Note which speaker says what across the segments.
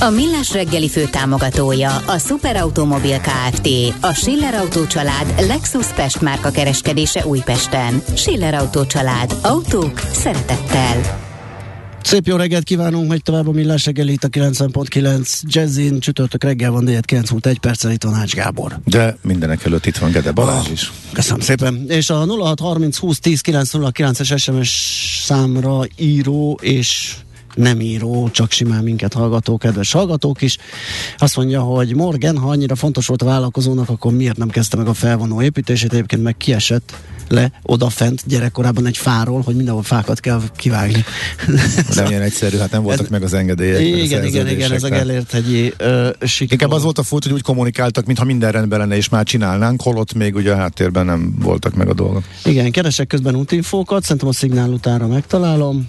Speaker 1: A Millás reggeli fő támogatója a Superautomobil KFT, a Schiller Auto család Lexus Pest márka kereskedése Újpesten. Schiller Auto család. Autók szeretettel.
Speaker 2: Szép jó reggelt kívánunk, megy tovább a Millás reggeli itt a 90.9 Jazzin, csütörtök reggel van, 4 9 múlt egy perccel itt van Ács Gábor.
Speaker 3: De mindenek előtt itt van Gede Balázs
Speaker 2: Ah,
Speaker 3: is.
Speaker 2: Köszönöm szépen. És a 0630 20 10 909-es SMS számra író és nem író, csak simán minket hallgató, kedves hallgatók is. Azt mondja, hogy Morgan, ha annyira fontos volt a vállalkozónak, akkor miért nem kezdte meg a felvonó építését? Egyébként meg kiesett le odafent gyerekkorában egy fáról, hogy mindenhol fákat kell kivágni.
Speaker 3: Nem ilyen egyszerű, hát nem voltak
Speaker 2: Ez-
Speaker 3: meg az engedélyek.
Speaker 2: igen, igen, igen, ez a Gellért hegyi uh, sikor.
Speaker 3: Inkább az volt a furcsa, hogy úgy kommunikáltak, mintha minden rendben lenne, és már csinálnánk, holott még ugye a háttérben nem voltak meg a dolgok.
Speaker 2: Igen, keresek közben útinfókat, szerintem a szignál utára megtalálom.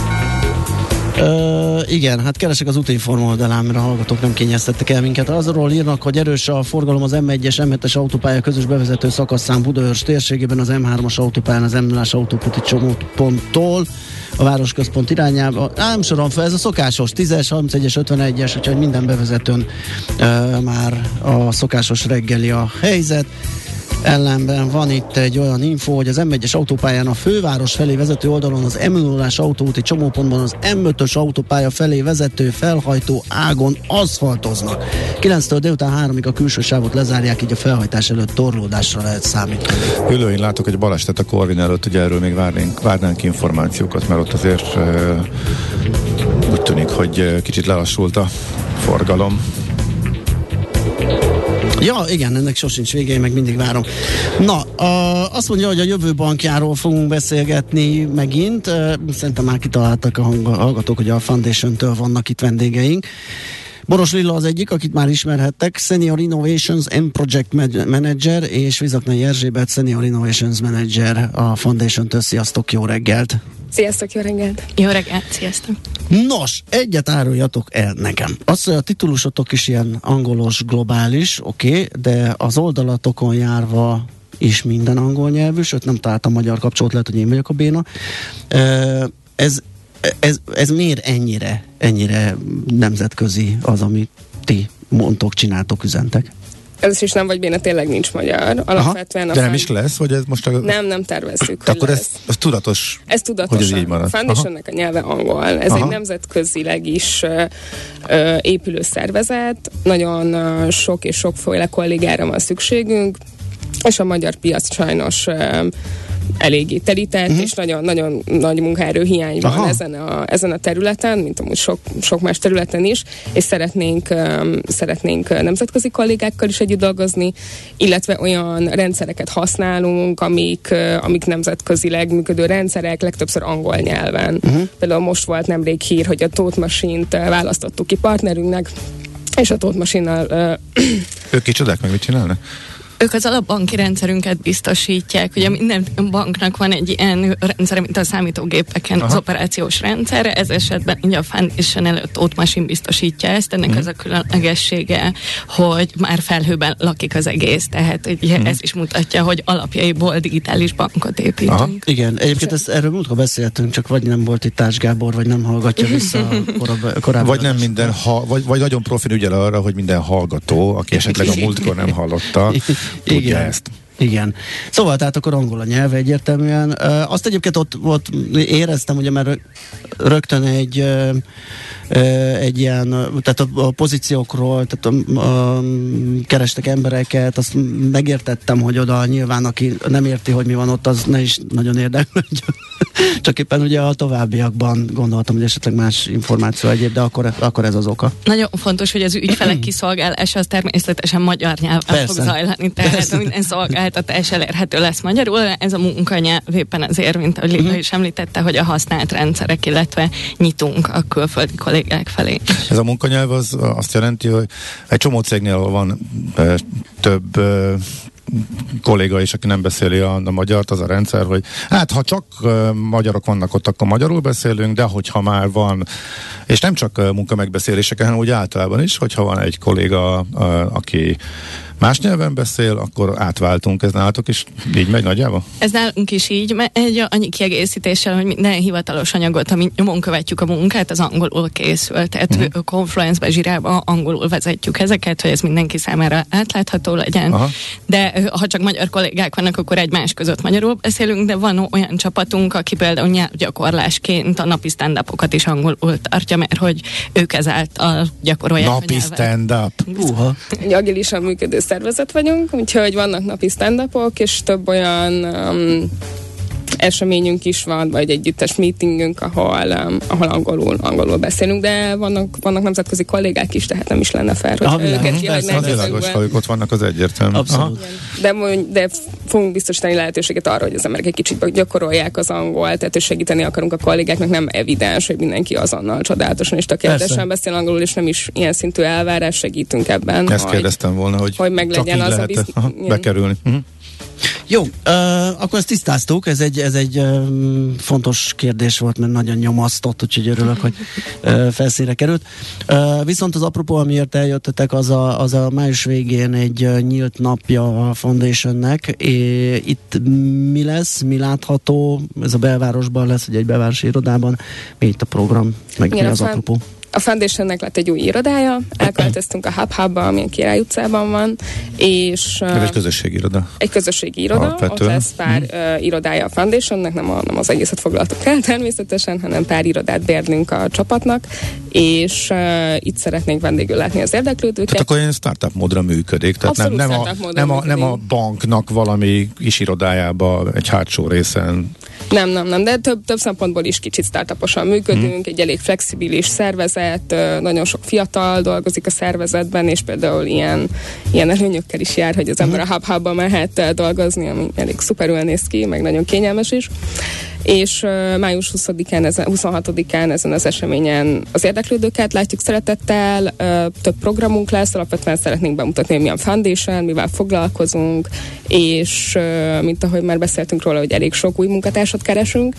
Speaker 2: Ö, igen, hát keresek az útinforma a hallgatók nem kényeztettek el minket. Azról írnak, hogy erős a forgalom az M1-es, M7-es autópálya közös bevezető szakaszán Budaörs térségében, az M3-as autópályán, az m 0 autóputi csomóponttól a városközpont irányába. Á, Nem fel, ez a szokásos 10-es, 31-es, 51-es, úgyhogy minden bevezetőn ö, már a szokásos reggeli a helyzet. Ellenben van itt egy olyan info, hogy az M1-es autópályán a főváros felé vezető oldalon az m 0 autóúti csomópontban az M5-ös autópálya felé vezető felhajtó ágon aszfaltoznak. 9-től délután 3-ig a külső sávot lezárják, így a felhajtás előtt torlódásra lehet számítani.
Speaker 3: Ülőin látok egy baleset a Corvin előtt, ugye erről még várnánk, várnánk információkat, mert ott azért uh, úgy tűnik, hogy uh, kicsit lelassult a forgalom.
Speaker 2: Ja, igen, ennek sosincs vége, én meg mindig várom. Na, a, azt mondja, hogy a jövő bankjáról fogunk beszélgetni megint. Szerintem már kitaláltak a hallgatók, hogy a Foundation-től vannak itt vendégeink. Boros Lilla az egyik, akit már ismerhettek, Senior Innovations and Project Manager, és Vizaknai Erzsébet, Senior Innovations Manager a Foundation-től. Sziasztok, jó reggelt!
Speaker 4: Sziasztok, jó reggelt!
Speaker 5: Jó reggelt, sziasztok!
Speaker 2: Nos, egyet áruljatok el nekem. Az, hogy a titulusotok is ilyen angolos, globális, oké, okay, de az oldalatokon járva is minden angol nyelvű, sőt nem találtam magyar kapcsolat, lehet, hogy én vagyok a béna. Ez, ez, ez miért ennyire, ennyire nemzetközi az, amit ti mondtok, csináltok, üzentek?
Speaker 4: Ez is nem vagy béna, tényleg nincs magyar. Alapvetően a
Speaker 3: De nem is lesz, vagy ez most a...
Speaker 4: Nem, nem tervezzük, hogy
Speaker 3: Akkor ez,
Speaker 4: lesz.
Speaker 3: ez tudatos,
Speaker 4: Ez tudatosan.
Speaker 3: hogy ez így marad.
Speaker 4: A Foundationnek a nyelve angol. Ez
Speaker 3: Aha.
Speaker 4: egy nemzetközileg is ö, ö, épülő szervezet. Nagyon ö, sok és sokféle kollégára van szükségünk, és a magyar piac sajnos ö, eléggé telített, uh-huh. és nagyon-nagyon nagy munkaerő hiány van
Speaker 2: Aha.
Speaker 4: ezen a, ezen a területen, mint amúgy sok, sok más területen is, és szeretnénk, um, szeretnénk nemzetközi kollégákkal is együtt dolgozni, illetve olyan rendszereket használunk, amik, ö, amik nemzetközileg működő rendszerek, legtöbbször angol nyelven. Uh-huh. Például most volt nemrég hír, hogy a Tóth Machine-t választottuk ki partnerünknek, és a Tóth Machine-nal ö,
Speaker 3: Ők kicsodák meg, mit csinálnak?
Speaker 5: Ők az alapbanki rendszerünket biztosítják. Ugye minden banknak van egy ilyen rendszer, mint a számítógépeken Aha. az operációs rendszer. Ez esetben ugye a Foundation előtt ott Machine biztosítja ezt. Ennek mm. az a különlegessége, hogy már felhőben lakik az egész. Tehát ugye mm. ez is mutatja, hogy alapjaiból digitális bankot építünk.
Speaker 3: Aha.
Speaker 2: Igen, egyébként ezt, erről múltkor beszéltünk, csak vagy nem volt itt Társ Gábor, vagy nem hallgatja vissza a korábbi, korábbi
Speaker 3: Vagy nem minden, ha, vagy, vagy nagyon profin ügyel arra, hogy minden hallgató, aki esetleg a múltkor nem hallotta, tudja
Speaker 2: Igen.
Speaker 3: ezt.
Speaker 2: Igen. Szóval tehát akkor angol a nyelv egyértelműen. Azt egyébként ott, ott éreztem, ugye, mert rö- rögtön egy egy ilyen, tehát a, a pozíciókról, tehát a, a, kerestek embereket, azt megértettem, hogy oda nyilván, aki nem érti, hogy mi van ott, az ne is nagyon érdeklődjön. Csak éppen ugye a továbbiakban gondoltam, hogy esetleg más információ egyéb, de akkor, akkor ez az oka.
Speaker 5: Nagyon fontos, hogy az ügyfelek kiszolgálása az természetesen magyar nyelven Persze. fog zajlani, tehát Persze. minden szolgáltatás elérhető lesz magyarul. Ez a munkanyelv éppen azért, mint ahogy Lila is említette, hogy a használt rendszerek, illetve nyitunk a külföldi kollégák felé.
Speaker 3: Ez a munkanyelv az azt jelenti, hogy egy csomó cégnél van e, több e, kolléga is, aki nem beszéli a, a magyart, az a rendszer, hogy hát ha csak uh, magyarok vannak ott, akkor magyarul beszélünk, de hogyha már van, és nem csak uh, munkamegbeszéléseken, hanem úgy általában is, hogyha van egy kolléga, uh, aki más nyelven beszél, akkor átváltunk. Ez nálatok is így megy nagyjából?
Speaker 5: Ez nálunk is így, mert egy annyi kiegészítéssel, hogy minden hivatalos anyagot, ami nyomon követjük a munkát, az angolul készül. Tehát uh-huh. Confluence-be, zsirába angolul vezetjük ezeket, hogy ez mindenki számára átlátható legyen. Aha. De ha csak magyar kollégák vannak, akkor egymás között magyarul beszélünk, de van olyan csapatunk, aki például nyelvgyakorlásként a napi stand is angolul tartja, mert hogy ők ezáltal gyakorolják
Speaker 3: Napi stand-up?
Speaker 4: Uha. Agilisan működő szervezet vagyunk, úgyhogy vannak napi stand és több olyan um, eseményünk is van, vagy együttes meetingünk, ahol, um, ahol angolul, angolul beszélünk, de vannak, vannak nemzetközi kollégák is, tehát nem is lenne fel, hogy
Speaker 3: ah, őket kihagynak. Világos, ha ők ott vannak, az egyértelmű.
Speaker 4: Abszolút. De, de fogunk biztosítani lehetőséget arra, hogy az emberek egy kicsit gyakorolják az angol, tehát hogy segíteni akarunk a kollégáknak, nem evidens, hogy mindenki azonnal csodálatosan és tökéletesen beszél angolul, és nem is ilyen szintű elvárás segítünk ebben.
Speaker 3: Ezt hogy, kérdeztem volna, hogy, hogy meg legyen az a biztos, bekerülni. Uh-huh.
Speaker 2: Jó, uh, akkor ezt tisztáztuk, ez egy, ez egy um, fontos kérdés volt, mert nagyon nyomasztott, úgyhogy örülök, hogy uh, felszínre került. Uh, viszont az apropó, amiért eljöttetek, az a, az a május végén egy uh, nyílt napja a Foundationnek. É, itt mi lesz, mi látható? Ez a belvárosban lesz, vagy egy belvárosi irodában. Mi itt a program, meg Igen, mi az apropó?
Speaker 4: A Foundationnek lett egy új irodája, elköltöztünk a Hub Hubba, ami a Király utcában van, és...
Speaker 3: Ez egy közösségi iroda.
Speaker 4: Egy közösségi iroda, Alapvetően. ott lesz pár hmm. uh, irodája a Foundationnek, nem, a, nem az egészet foglaltuk el természetesen, hanem pár irodát bérlünk a csapatnak, és uh, itt szeretnénk vendégül látni az érdeklődőket.
Speaker 3: Tehát akkor ilyen startup módra működik, tehát nem, nem, a, nem, a, nem a banknak valami kis irodájába egy hátsó részen
Speaker 4: nem, nem, nem, de több, több szempontból is kicsit startuposan működünk, hmm. egy elég flexibilis szervezet, nagyon sok fiatal dolgozik a szervezetben, és például ilyen, ilyen előnyökkel is jár, hogy az ember a hub hubba mehet dolgozni, ami elég szuperül néz ki, meg nagyon kényelmes is és uh, május 20-án, ezen, 26-án ezen az eseményen az érdeklődőket látjuk szeretettel, uh, több programunk lesz, alapvetően szeretnénk bemutatni, hogy milyen foundation, mivel foglalkozunk, és uh, mint ahogy már beszéltünk róla, hogy elég sok új munkatársat keresünk,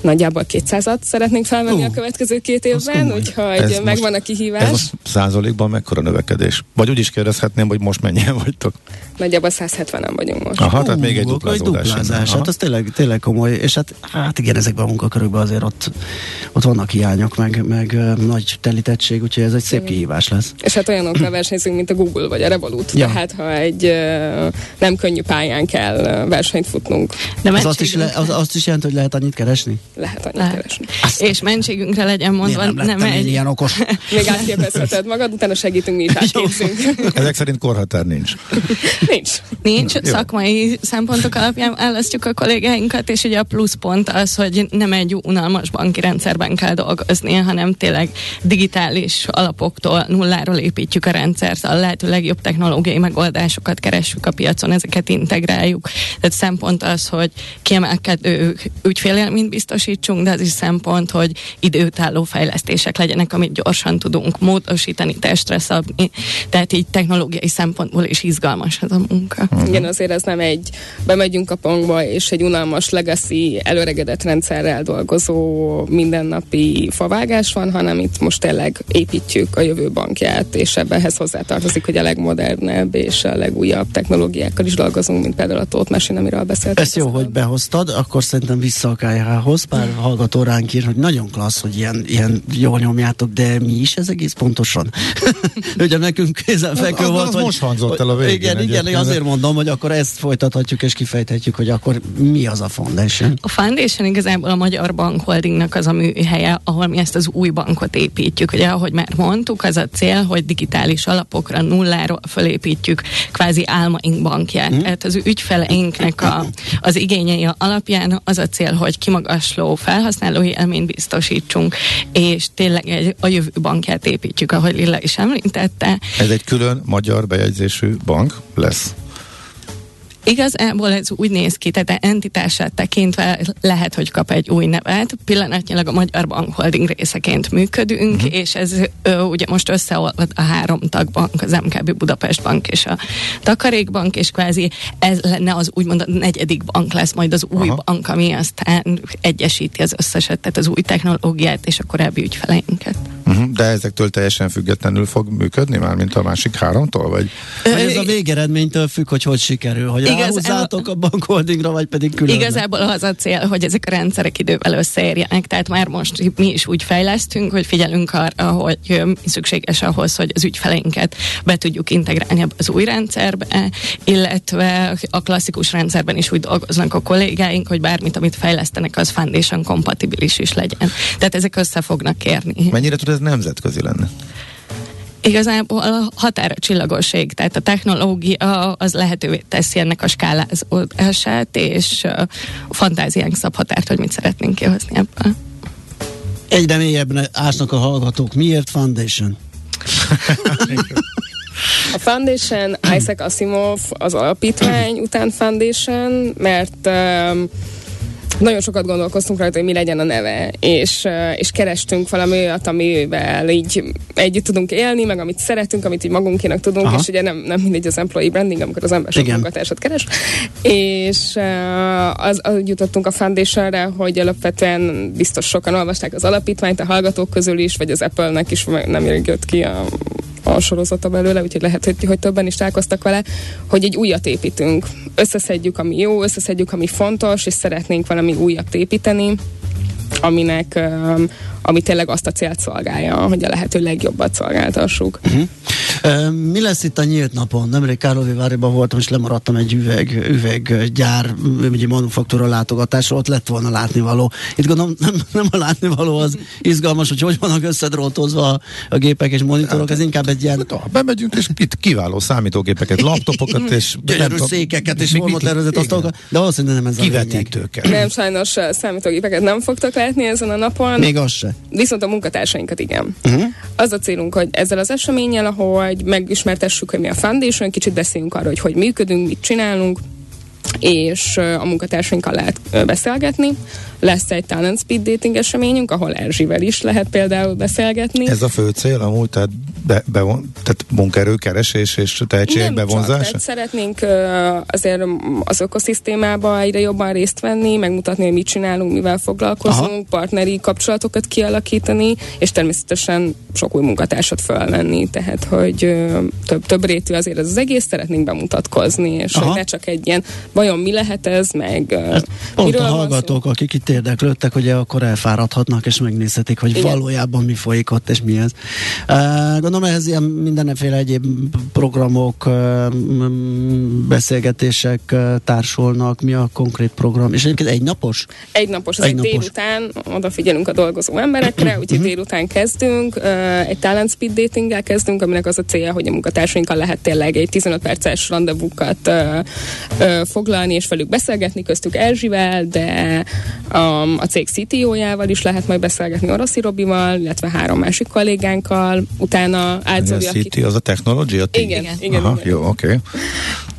Speaker 4: nagyjából 200-at szeretnénk felvenni uh, a következő két évben, úgyhogy megvan a kihívás. Ez
Speaker 3: most százalékban mekkora növekedés? Vagy úgy is kérdezhetném, hogy most mennyien vagytok?
Speaker 4: Nagyjából 170-en vagyunk most.
Speaker 3: Aha, uh, tehát még egy duplázódás.
Speaker 2: duplázás. Hát az tényleg, tényleg komoly, és hát Hát igen, ezekben a munkakörökben azért ott, ott vannak hiányok, meg, meg nagy telítettség, úgyhogy ez egy szép kihívás lesz.
Speaker 4: És hát olyanokkal versenyzünk, mint a Google vagy a Revolut. Ja. Tehát ha egy nem könnyű pályán kell versenyt futnunk.
Speaker 2: De az azt, is le, az, azt is jelenti, hogy lehet annyit keresni?
Speaker 4: Lehet annyit lehet. keresni.
Speaker 5: Azt és mentségünkre legyen mondva,
Speaker 2: nem, nem egy... ilyen okos.
Speaker 4: Még átképezheted magad, utána segítünk mi is átképzünk.
Speaker 3: Ezek szerint korhatár nincs.
Speaker 4: nincs.
Speaker 5: Nincs. Szakmai szempontok alapján választjuk a kollégáinkat, és ugye a pluszpont pont az, hogy nem egy unalmas banki rendszerben kell dolgozni, hanem tényleg digitális alapoktól, nulláról építjük a rendszert, a lehető legjobb technológiai megoldásokat keressük a piacon, ezeket integráljuk. Tehát szempont az, hogy kiemelkedő ügyfélélményt biztosítsunk, de az is szempont, hogy időtálló fejlesztések legyenek, amit gyorsan tudunk módosítani, testre szabni. Tehát így technológiai szempontból is izgalmas ez a munka.
Speaker 4: Igen, azért ez nem egy bemegyünk a pongba, és egy unalmas legacy előre előregedett rendszerrel dolgozó mindennapi favágás van, hanem itt most tényleg építjük a jövő bankját, és ebbenhez hozzátartozik, hogy a legmodernebb és a legújabb technológiákkal is dolgozunk, mint például a Tóth Machine, amiről beszéltünk.
Speaker 2: Ezt jó, hogy behoztad, akkor szerintem vissza a kájához, pár hallgató ránk ír, hogy nagyon klassz, hogy ilyen, ilyen jól nyomjátok, de mi is ez egész pontosan? Ugye nekünk kézenfekvő
Speaker 3: volt,
Speaker 2: az
Speaker 3: hogy... most hangzott el a végén.
Speaker 2: Igen, igen, azért mondom, hogy akkor ezt folytathatjuk és kifejthetjük, hogy akkor mi az a foundation?
Speaker 5: A foundation Foundation igazából a Magyar Bank Holdingnak az a műhelye, ahol mi ezt az új bankot építjük. Ugye, ahogy már mondtuk, az a cél, hogy digitális alapokra nulláról fölépítjük kvázi álmaink bankját. Mm. Tehát az ügyfeleinknek a, az igényei alapján az a cél, hogy kimagasló felhasználói élményt biztosítsunk, és tényleg egy, a jövő bankját építjük, ahogy Lilla is említette.
Speaker 3: Ez egy külön magyar bejegyzésű bank lesz?
Speaker 5: Igazából ez úgy néz ki, tehát entitását tekintve lehet, hogy kap egy új nevet. Pillanatnyilag a Magyar Bank Holding részeként működünk, uh-huh. és ez ö, ugye most összeolvad a három tagbank, az MKB Budapest Bank és a Takarékbank, és kvázi ez lenne az úgymond a negyedik bank lesz majd az új Aha. bank, ami aztán egyesíti az összeset, tehát az új technológiát és a korábbi ügyfeleinket.
Speaker 3: Uh-huh. De ezektől teljesen függetlenül fog működni már, mint a másik háromtól? Vagy?
Speaker 2: Vagy ez a végeredménytől függ, hogy hogy sikerül, hogy ráhúzzátok a bankholdingra, vagy pedig külön.
Speaker 5: Igazából az a cél, hogy ezek a rendszerek idővel összeérjenek, tehát már most mi is úgy fejlesztünk, hogy figyelünk arra, hogy szükséges ahhoz, hogy az ügyfeleinket be tudjuk integrálni az új rendszerbe, illetve a klasszikus rendszerben is úgy dolgoznak a kollégáink, hogy bármit, amit fejlesztenek, az foundation kompatibilis is legyen. Tehát ezek össze fognak kérni.
Speaker 3: Mennyire tud ez nemzetközi lenni?
Speaker 5: Igazából a határa csillagoség, tehát a technológia az lehetővé teszi ennek a skálázódását, és a fantáziánk szab határt, hogy mit szeretnénk kihozni ebből.
Speaker 2: Egyre mélyebben ásnak a hallgatók. Miért Foundation?
Speaker 4: A Foundation, Isaac Asimov az alapítvány után Foundation, mert um, nagyon sokat gondolkoztunk rajta, hogy mi legyen a neve, és, és kerestünk valami olyat, amivel így együtt tudunk élni, meg amit szeretünk, amit így magunkénak tudunk, Aha. és ugye nem, nem mindegy az employee branding, amikor az ember sok munkatársat keres, és az, az jutottunk a foundationre, hogy alapvetően biztos sokan olvasták az alapítványt, a hallgatók közül is, vagy az Apple-nek is nem jött ki a, a sorozata belőle, úgyhogy lehet, hogy, hogy többen is találkoztak vele, hogy egy újat építünk. Összeszedjük, ami jó, összeszedjük, ami fontos, és szeretnénk valami újat építeni, aminek, ami tényleg azt a célt szolgálja, hogy a lehető legjobbat szolgáltassuk. Uh-huh.
Speaker 2: Mi lesz itt a nyílt napon? Nemrég Károlyváriban voltam, és lemaradtam egy üveg, üveggyár, egy manufaktúra látogatásra, ott lett volna látnivaló. Itt gondolom nem, nem a látnivaló az izgalmas, hogy hogy vannak összedrótozva a, a gépek és monitorok, ez inkább egy ilyen...
Speaker 3: Ha bemegyünk, és itt kiváló számítógépeket, laptopokat, és...
Speaker 2: Gyönyörű székeket, és formatervezett asztalokat, de valószínűleg nem ez a
Speaker 3: Kivetítőket.
Speaker 4: Nem, sajnos számítógépeket nem fogtok látni ezen a napon.
Speaker 2: Még az se.
Speaker 4: Viszont a munkatársainkat igen. Uh-huh. Az a célunk, hogy ezzel az eseménnyel, ahogy megismertessük, hogy mi a Foundation, kicsit beszéljünk arról, hogy hogy működünk, mit csinálunk, és a munkatársainkkal lehet beszélgetni. Lesz egy talent speed dating eseményünk, ahol Erzsivel is lehet például beszélgetni.
Speaker 3: Ez a fő cél amúgy, tehát, be, be, tehát munkaerőkeresés és tehetségek bevonzása? Csak,
Speaker 4: szeretnénk azért az ökoszisztémába egyre jobban részt venni, megmutatni, hogy mit csinálunk, mivel foglalkozunk, Aha. partneri kapcsolatokat kialakítani, és természetesen sok új munkatársat felvenni, tehát hogy több, több rétű azért ez az egész, szeretnénk bemutatkozni, és Aha. hogy ne csak egy ilyen vajon mi lehet ez, meg
Speaker 2: hát pont a hallgatók, akik itt érdeklődtek, hogy akkor elfáradhatnak, és megnézhetik, hogy Igen. valójában mi folyik ott, és mi ez. Gondolom ehhez ilyen mindenféle egyéb programok, beszélgetések társulnak. Mi a konkrét program? És egyébként egy napos?
Speaker 4: Egy napos, az egy, egy napos. délután odafigyelünk a dolgozó emberekre, úgyhogy uh-huh. délután kezdünk, egy talent speed datinggel kezdünk, aminek az a célja, hogy a munkatársainkkal lehet tényleg egy 15 perces rendezvúkat uh, foglalni, és velük beszélgetni, köztük Erzsivel, de a, a cég CTO-jával is lehet majd beszélgetni Oroszi Robival, illetve három másik kollégánkkal, utána
Speaker 3: Átzoli, a CT az a technológia?
Speaker 4: Igen, igen, igen,
Speaker 3: Aha, igen. Jó, oké. Okay.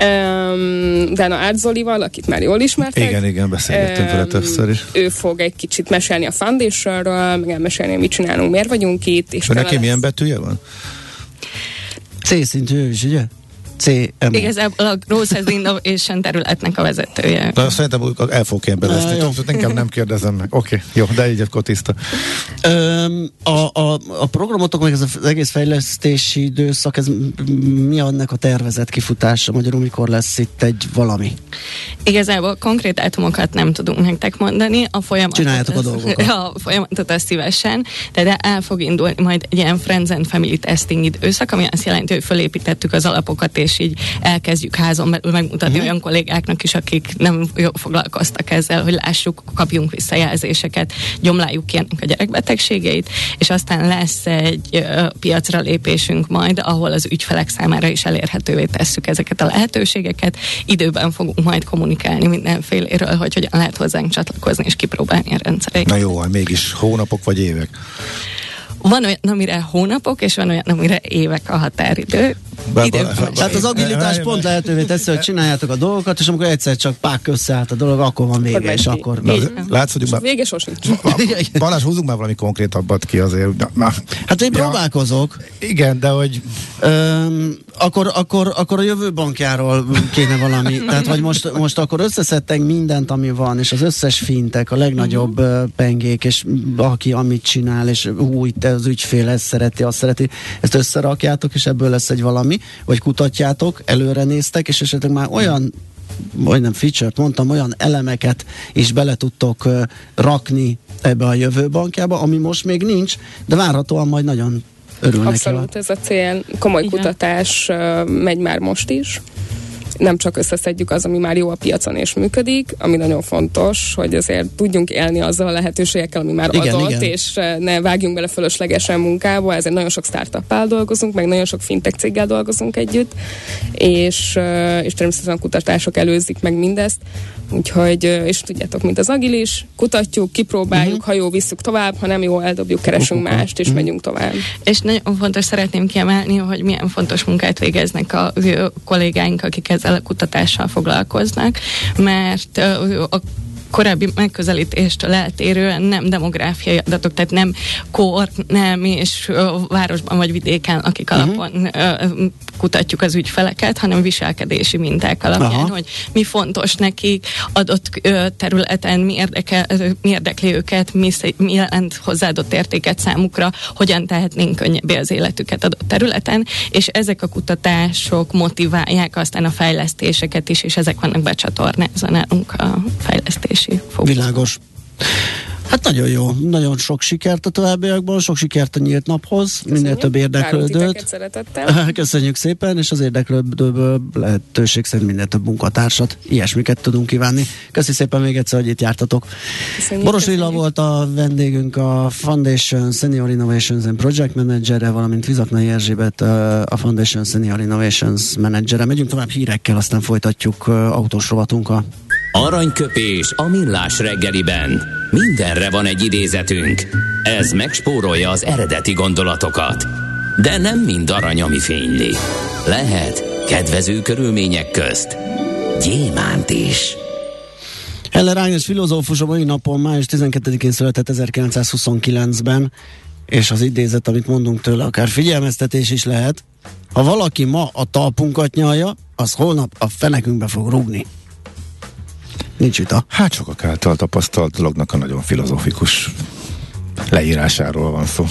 Speaker 4: Um, utána Átzolival, akit már jól ismertek.
Speaker 3: Igen, igen, beszélgettünk um, vele többször is.
Speaker 4: Ő fog egy kicsit mesélni a Foundationről, meg elmesélni, mit csinálunk, miért vagyunk itt. És
Speaker 3: neki lesz... milyen betűje van?
Speaker 2: C szintű ő is, ugye? CMO.
Speaker 5: Igazából a Process Innovation területnek a vezetője.
Speaker 3: De szerintem el fog kérdezni, inkább nem kérdezem meg. Oké, okay, jó, de így akkor tiszta.
Speaker 2: a, a, a programotok, meg ez az egész fejlesztési időszak, ez mi annak a tervezett kifutása? Magyarul mikor lesz itt egy valami?
Speaker 5: Igazából konkrét átomokat nem tudunk nektek mondani. A
Speaker 2: folyamatot Csináljátok a dolgokat.
Speaker 5: A folyamatot ezt szívesen, de, de el fog indulni majd egy ilyen Friends and Family Testing időszak, ami azt jelenti, hogy fölépítettük az alapokat, és és így elkezdjük házon megmutatni uh-huh. olyan kollégáknak is, akik nem foglalkoztak ezzel, hogy lássuk, kapjunk visszajelzéseket, gyomláljuk ki ennek a gyerekbetegségeit, és aztán lesz egy piacra lépésünk majd, ahol az ügyfelek számára is elérhetővé tesszük ezeket a lehetőségeket. Időben fogunk majd kommunikálni mindenféléről, hogy hogyan lehet hozzánk csatlakozni és kipróbálni a rendszereit.
Speaker 3: Na jó, mégis hónapok vagy évek?
Speaker 5: Van olyan, amire hónapok, és van olyan, amire évek a határidő.
Speaker 2: Tehát az agilitás pont lehetővé teszi, hogy csináljátok a dolgokat, és amikor egyszer csak pák összeállt a dolog, akkor van vége, és akkor...
Speaker 3: Látsz, hogy
Speaker 4: már... Vége sosincs.
Speaker 3: Balázs, húzzunk már valami konkrétabbat ki azért. Na,
Speaker 2: hát én próbálkozok.
Speaker 3: Igen, de hogy...
Speaker 2: Öm, akkor, akkor, akkor a jövő bankjáról kéne valami. Tehát, hogy most, most akkor összeszedtek mindent, ami van, és az összes fintek, a legnagyobb uh, pengék, és aki amit csinál, és új, te az ügyfél ezt szereti, azt szereti, ezt összerakjátok, és ebből lesz egy valami, vagy kutatjátok, előre néztek, és esetleg már olyan majdnem feature-t mondtam, olyan elemeket is bele tudtok uh, rakni ebbe a jövőbankjába, ami most még nincs, de várhatóan majd nagyon örülnek.
Speaker 4: Abszolút ez a cél. Komoly Igen. kutatás uh, megy már most is nem csak összeszedjük az, ami már jó a piacon és működik, ami nagyon fontos, hogy azért tudjunk élni azzal a lehetőségekkel, ami már igen, adott, igen. és ne vágjunk bele fölöslegesen munkába, ezért nagyon sok startuppal dolgozunk, meg nagyon sok fintech céggel dolgozunk együtt, és, és természetesen a kutatások előzik meg mindezt, úgyhogy, és tudjátok, mint az agilis, kutatjuk, kipróbáljuk, uh-huh. ha jó, visszük tovább, ha nem jó, eldobjuk, keresünk uh-huh. mást, és uh-huh. megyünk tovább.
Speaker 5: És nagyon fontos szeretném kiemelni, hogy milyen fontos munkát végeznek a kollégáink, akik ezzel a kutatással foglalkoznak, mert a korábbi megközelítéstől eltérően nem demográfiai adatok, tehát nem kor, nem és városban vagy vidéken, akik uh-huh. alapon uh, kutatjuk az ügyfeleket, hanem viselkedési minták alapján, Aha. hogy mi fontos nekik adott uh, területen, mi, érdeke, mi érdekli őket, mi, mi jelent hozzáadott értéket számukra, hogyan tehetnénk könnyebbé az életüket adott területen, és ezek a kutatások motiválják aztán a fejlesztéseket is, és ezek vannak becsatornázva nálunk a fejlesztés fejlesztési
Speaker 2: fókusz. Világos. Hát nagyon jó, nagyon sok sikert a továbbiakban, sok sikert a nyílt naphoz, Köszönjük. minél több érdeklődőt. Köszönjük szépen, és az érdeklődőből lehetőség szerint minél több munkatársat, ilyesmiket tudunk kívánni. Köszönjük szépen még egyszer, hogy itt jártatok. Köszönjük, Boros Lilla volt a vendégünk, a Foundation Senior Innovations and Project Manager, valamint Vizaknai Erzsébet, a Foundation Senior Innovations Manager. Megyünk tovább hírekkel, aztán folytatjuk autós rovatunkkal.
Speaker 6: Aranyköpés a millás reggeliben. Mindenre van egy idézetünk. Ez megspórolja az eredeti gondolatokat. De nem mind arany, ami fényli. Lehet kedvező körülmények közt gyémánt is.
Speaker 2: Heller Ágnes filozófus a mai napon május 12-én született 1929-ben, és az idézet, amit mondunk tőle, akár figyelmeztetés is lehet. Ha valaki ma a talpunkat nyalja, az holnap a fenekünkbe fog rúgni. Nincs vita.
Speaker 3: Hát sokak által tapasztalt dolognak a nagyon filozofikus leírásáról van szó.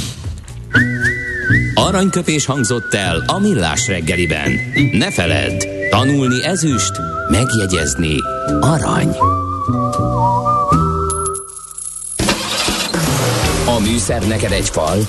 Speaker 6: Aranyköpés hangzott el a millás reggeliben. Ne feledd, tanulni ezüst, megjegyezni arany. A műszer neked egy fal,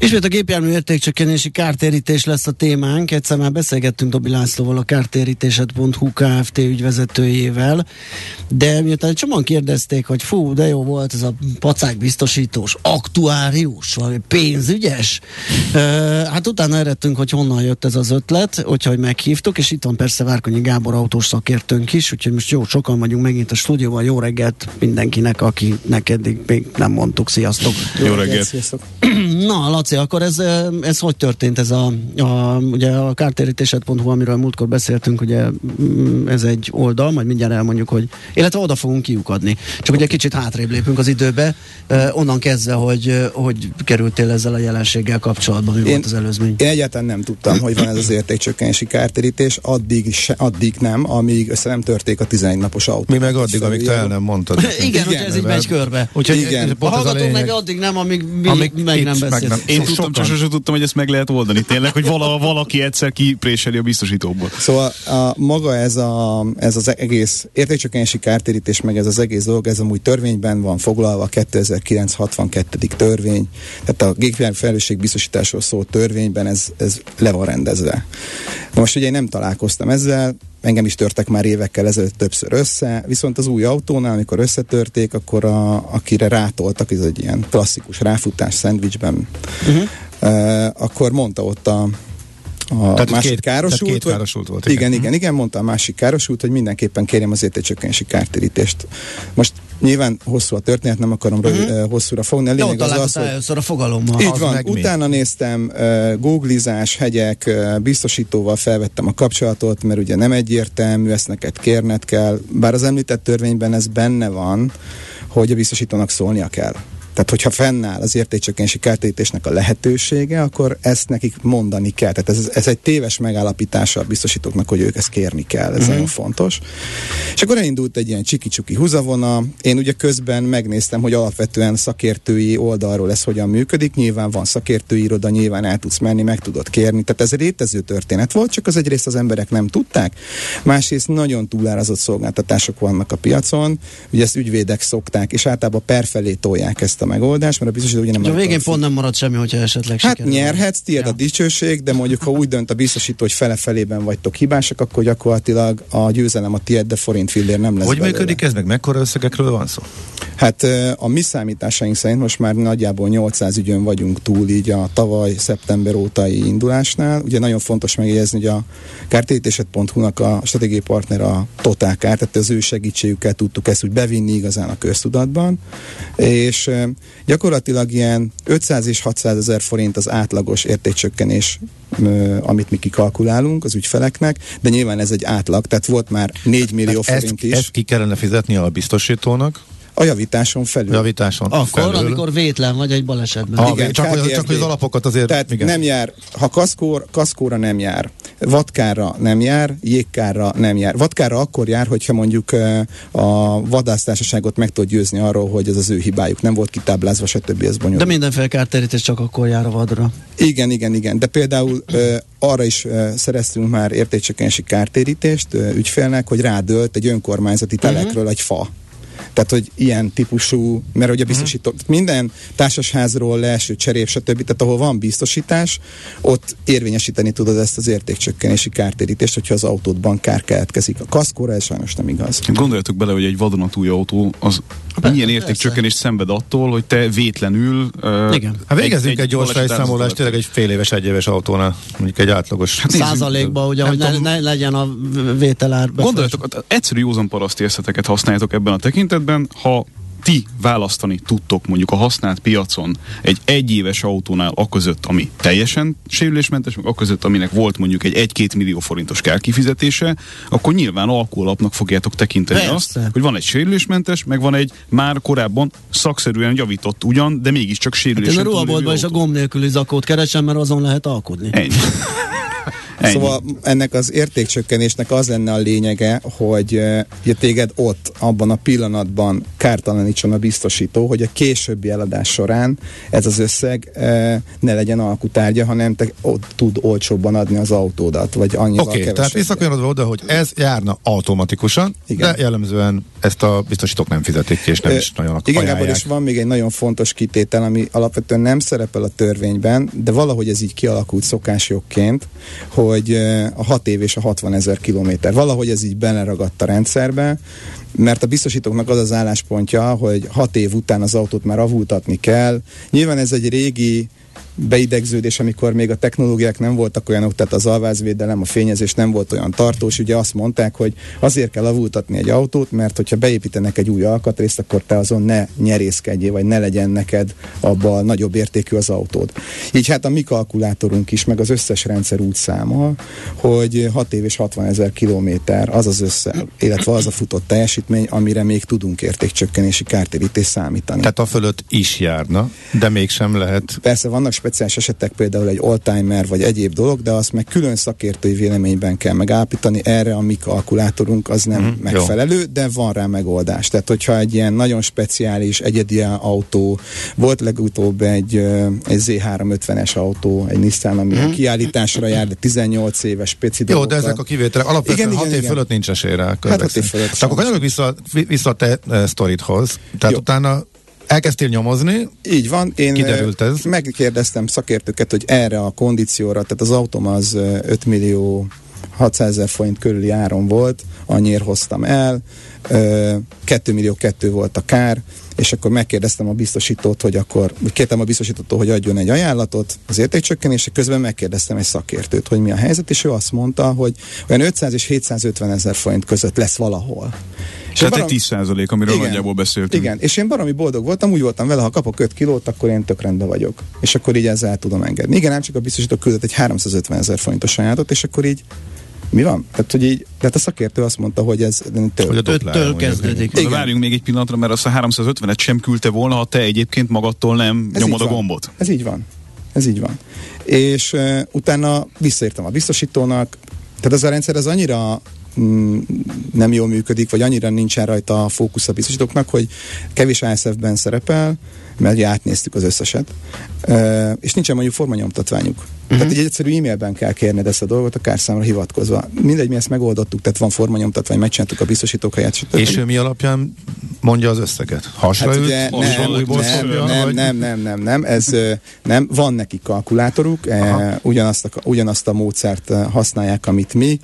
Speaker 2: Ismét a gépjármű értékcsökkenési kártérítés lesz a témánk. Egyszer már beszélgettünk Dobi Lászlóval, a kártérítéset.hu Kft. ügyvezetőjével, de miután egy csomóan kérdezték, hogy fú, de jó volt ez a pacák biztosítós, aktuárius, vagy pénzügyes. Uh, hát utána eredtünk, hogy honnan jött ez az ötlet, úgyhogy meghívtuk, és itt van persze Várkonyi Gábor autós szakértőnk is, úgyhogy most jó, sokan vagyunk megint a stúdióban. Jó reggelt mindenkinek, aki eddig még nem mondtuk. Sziasztok!
Speaker 3: Jó reggelt! Sziasztok!
Speaker 2: Na, Laci, akkor ez, ez hogy történt ez a, a ugye a kártérítéset.hu, amiről múltkor beszéltünk, ugye mm, ez egy oldal, majd mindjárt elmondjuk, hogy, illetve oda fogunk kiukadni. Csak ugye kicsit hátrébb lépünk az időbe, onnan kezdve, hogy, hogy kerültél ezzel a jelenséggel kapcsolatban, mi én, volt az előzmény?
Speaker 7: Én egyáltalán nem tudtam, hogy van ez az értékcsökkenési kártérítés, addig, se, addig nem, amíg össze nem törték a 11 napos autó.
Speaker 3: Mi meg addig, amíg te el nem mondtad.
Speaker 2: igen, igen, hogy ez így megy körbe.
Speaker 3: Úgyhogy igen.
Speaker 2: A hallgató meg addig nem, amíg mi amíg meg nem beszélsz.
Speaker 8: Én tudtam, sokan... csak sosem tudtam, hogy ezt meg lehet oldani tényleg, hogy vala, valaki egyszer kipréseli a biztosítóból.
Speaker 7: Szóval a, maga ez, a, ez az egész értékcsökkenési kártérítés, meg ez az egész dolog, ez amúgy törvényben van foglalva, a 2962. törvény, tehát a gépjármű felelősségbiztosításról szó törvényben ez, ez le van rendezve. De most ugye én nem találkoztam ezzel, engem is törtek már évekkel ezelőtt többször össze, viszont az új autónál, amikor összetörték, akkor a, akire rátoltak, ez egy ilyen klasszikus ráfutás szendvicsben, uh-huh. uh, akkor mondta ott a, a tehát másik két, károsult.
Speaker 3: két károsult volt.
Speaker 7: Igen, igen, igen, igen, mondta a másik károsult, hogy mindenképpen kérjem az értékcsökkenési kártérítést. Most nyilván hosszú a történet, nem akarom uh-huh. hosszúra fogni. A
Speaker 2: lényeg az az, hogy... a fogalommal.
Speaker 7: Így van, utána mi? néztem, uh, googlizás, hegyek, uh, biztosítóval felvettem a kapcsolatot, mert ugye nem egyértelmű, ezt neked kérned kell, bár az említett törvényben ez benne van, hogy a biztosítónak szólnia kell. Tehát, hogyha fennáll az értékcsökkenési kártérítésnek a lehetősége, akkor ezt nekik mondani kell. Tehát ez, ez egy téves megállapítása a biztosítóknak, hogy ők ezt kérni kell. Ez uh-huh. nagyon fontos. És akkor elindult egy ilyen csiki-csuki húzavona. Én ugye közben megnéztem, hogy alapvetően szakértői oldalról ez hogyan működik. Nyilván van szakértői iroda, nyilván el tudsz menni, meg tudod kérni. Tehát ez egy létező történet volt, csak az egyrészt az emberek nem tudták. Másrészt nagyon túlárazott szolgáltatások vannak a piacon. Ugye ezt ügyvédek szokták, és általában perfelé tolják ezt a megoldás, mert a biztosító ugye nem
Speaker 2: A végén pont nem marad semmi, hogyha esetleg
Speaker 7: Hát sikerül. nyerhetsz, tiéd ja. a dicsőség, de mondjuk ha úgy dönt a biztosító, hogy fele-felében vagytok hibásak, akkor gyakorlatilag a győzelem a tiéd, de forint fillér nem lesz
Speaker 3: Hogy belőle. működik ez meg? Mekkora összegekről van szó?
Speaker 7: Hát a mi számításaink szerint most már nagyjából 800 ügyön vagyunk túl így a tavaly szeptember ótai indulásnál. Ugye nagyon fontos megjegyezni, hogy a kártérítéset.hu-nak a stratégiai partner a Total Kár, tehát az ő segítségükkel tudtuk ezt úgy bevinni igazán a köztudatban, és gyakorlatilag ilyen 500 és 600 ezer forint az átlagos értékcsökkenés, amit mi kikalkulálunk az ügyfeleknek, de nyilván ez egy átlag, tehát volt már 4 millió tehát forint
Speaker 3: ezt,
Speaker 7: is.
Speaker 3: Ezt ki kellene fizetni a biztosítónak?
Speaker 7: A javításon felül.
Speaker 3: Javításon
Speaker 2: Akkor,
Speaker 3: felül.
Speaker 2: amikor vétlen vagy egy balesetben.
Speaker 3: Ah, igen, csak, hogy, csak hogy az alapokat azért...
Speaker 7: Tehát igen. nem jár, ha kaszkór, kaszkóra nem jár, vadkára nem jár, jégkára nem jár. Vadkára akkor jár, hogyha mondjuk a vadásztársaságot meg tud győzni arról, hogy ez az ő hibájuk, nem volt kitáblázva, stb. ez bonyolult.
Speaker 2: De mindenféle kártérítés csak akkor jár a vadra.
Speaker 7: Igen, igen, igen. De például arra is szereztünk már értékcsökkenési kártérítést ügyfélnek, hogy rádölt egy önkormányzati telekről uh-huh. egy fa tehát, hogy ilyen típusú, mert ugye biztosító, uh-huh. minden társasházról leeső cserép, stb. Tehát ahol van biztosítás, ott érvényesíteni tudod ezt az értékcsökkenési kártérítést, hogyha az autódban kár keletkezik. A kaszkóra ez sajnos nem igaz.
Speaker 8: Gondoljatok bele, hogy egy vadonatúj autó az milyen értékcsökkenés szenved attól, hogy te vétlenül...
Speaker 2: Uh, Igen.
Speaker 3: Hát végezzünk egy, egy gyors fejszámolást, tényleg egy fél éves, egy éves autónál, mondjuk egy átlagos.
Speaker 2: Hát százalékban, ugye, hogy ne, ne, legyen a vételár.
Speaker 8: Gondoljatok, egyszerű józan paraszt érzeteket használjátok ebben a tekintetben, ha ti választani tudtok mondjuk a használt piacon egy egyéves autónál a között, ami teljesen sérülésmentes, meg a között, aminek volt mondjuk egy 1-2 millió forintos kárkifizetése, akkor nyilván alkoholapnak fogjátok tekinteni Persze. azt, hogy van egy sérülésmentes, meg van egy már korábban szakszerűen javított ugyan, de mégiscsak sérülés. Hát
Speaker 2: én a ruhaboltban is a gomb nélküli zakót keresem, mert azon lehet alkudni.
Speaker 8: Ennyi.
Speaker 7: Ennyi. Szóval ennek az értékcsökkenésnek az lenne a lényege, hogy uh, téged ott, abban a pillanatban kártalanítson a biztosító, hogy a későbbi eladás során ez az összeg ne legyen alkutárgya, hanem te ott tud olcsóbban adni az autódat, vagy annyival
Speaker 3: Oké, okay, tehát visszakanyarodva oda, hogy ez járna automatikusan, Igen. de jellemzően ezt a biztosítók nem fizetik ki, és nem uh, is nagyon
Speaker 7: Igen, Gábor, és van még egy nagyon fontos kitétel, ami alapvetően nem szerepel a törvényben, de valahogy ez így kialakult szokásjogként, hogy hogy a 6 év és a 60 ezer kilométer. Valahogy ez így beleragadt a rendszerbe, mert a biztosítóknak az az álláspontja, hogy 6 év után az autót már avultatni kell. Nyilván ez egy régi beidegződés, amikor még a technológiák nem voltak olyanok, tehát az alvázvédelem, a fényezés nem volt olyan tartós, ugye azt mondták, hogy azért kell avultatni egy autót, mert hogyha beépítenek egy új alkatrészt, akkor te azon ne nyerészkedjél, vagy ne legyen neked abban nagyobb értékű az autód. Így hát a mi kalkulátorunk is, meg az összes rendszer úgy számol, hogy 6 év és 60 ezer kilométer az az össze, illetve az a futott teljesítmény, amire még tudunk értékcsökkenési kártérítést számítani.
Speaker 3: Tehát a fölött is járna, de mégsem lehet.
Speaker 7: Persze vannak speciális esetek, például egy oldtimer vagy egyéb dolog, de azt meg külön szakértői véleményben kell megállapítani, erre a mi kalkulátorunk az nem mm, megfelelő, jó. de van rá megoldás. Tehát, hogyha egy ilyen nagyon speciális, egyedi autó, volt legutóbb egy, egy Z350-es autó, egy Nissan, ami mm. kiállításra jár, de 18 éves speci
Speaker 3: Jó, de ezek a kivételek alapvetően 6 év fölött nincs esélyre. Hát 6 év fölött. Tehát akkor kanyarodjunk vissza, vissza a te uh, sztoridhoz. Tehát Jó. utána Elkezdtél nyomozni?
Speaker 7: Így van. Én
Speaker 3: kiderült ez?
Speaker 7: megkérdeztem szakértőket, hogy erre a kondícióra, tehát az autóm az 5 millió 600 ezer forint körüli áron volt, annyira hoztam el, 2 millió 2 volt a kár, és akkor megkérdeztem a biztosítót, hogy akkor, kértem a biztosítótól, hogy adjon egy ajánlatot az értékcsökkenésre, közben megkérdeztem egy szakértőt, hogy mi a helyzet, és ő azt mondta, hogy olyan 500 és 750 ezer forint között lesz valahol.
Speaker 8: És Tehát barom... egy 10 százalék, amiről igen, nagyjából beszéltünk.
Speaker 7: Igen, és én baromi boldog voltam, úgy voltam vele, ha kapok 5 kilót, akkor én tök rendben vagyok. És akkor így ezzel el tudom engedni. Igen, ám csak a biztosító küldött egy 350 ezer forintos ajánlatot, és akkor így mi van? Tehát, hogy így, tehát a szakértő azt mondta, hogy ez
Speaker 2: től, hogy a től kezdődik.
Speaker 8: Igen. Várjunk még egy pillanatra, mert azt a 350-et sem küldte volna, ha te egyébként magadtól nem ez nyomod a gombot.
Speaker 7: Ez így van. Ez így van. És uh, utána visszaértem a biztosítónak, tehát ez a rendszer az annyira mm, nem jól működik, vagy annyira nincsen rajta a fókusz a biztosítóknak, hogy kevés ASF-ben szerepel, mert ugye átnéztük az összeset, uh, és nincsen mondjuk formanyomtatványuk. Uh-huh. Tehát egy egyszerű e-mailben kell kérned ezt a dolgot a kárszámra hivatkozva. Mindegy, mi ezt megoldottuk, tehát van formanyomtatvány, megcsináltuk a biztosítók helyet.
Speaker 3: Stb. És ő mi alapján mondja az összeget? Hasra hát ugye,
Speaker 7: nem, nem, nem, vagy? nem, nem, nem, nem, ez nem, van neki kalkulátoruk, e, ugyanazt, a, ugyanazt a módszert használják, amit mi,